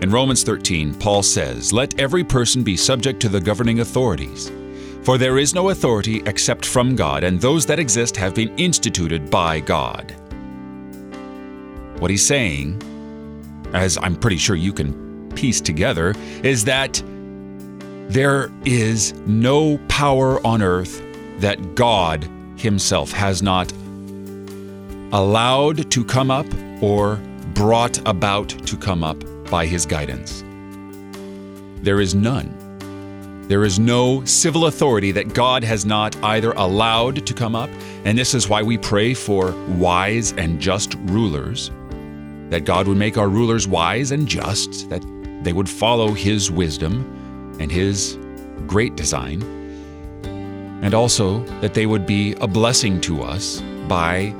In Romans 13, Paul says, Let every person be subject to the governing authorities. For there is no authority except from God, and those that exist have been instituted by God. What he's saying, as I'm pretty sure you can piece together, is that there is no power on earth that God Himself has not allowed to come up or brought about to come up by His guidance. There is none. There is no civil authority that God has not either allowed to come up, and this is why we pray for wise and just rulers, that God would make our rulers wise and just, that they would follow His wisdom and His great design, and also that they would be a blessing to us by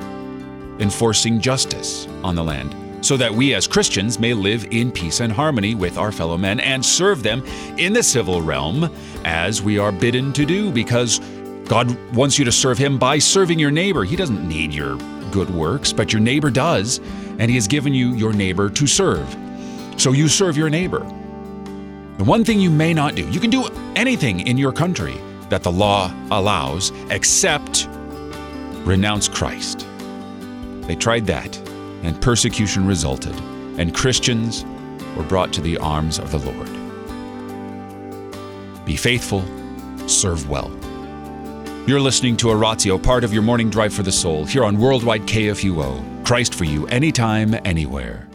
enforcing justice on the land, so that we as Christians may live in peace and harmony with our fellow men and serve them in the civil realm as we are bidden to do, because God wants you to serve Him by serving your neighbor. He doesn't need your good works, but your neighbor does, and He has given you your neighbor to serve. So you serve your neighbor. The one thing you may not do, you can do anything in your country that the law allows except renounce Christ. They tried that, and persecution resulted, and Christians were brought to the arms of the Lord. Be faithful, serve well. You're listening to Oratio, part of your morning drive for the soul, here on Worldwide KFUO. Christ for you, anytime, anywhere.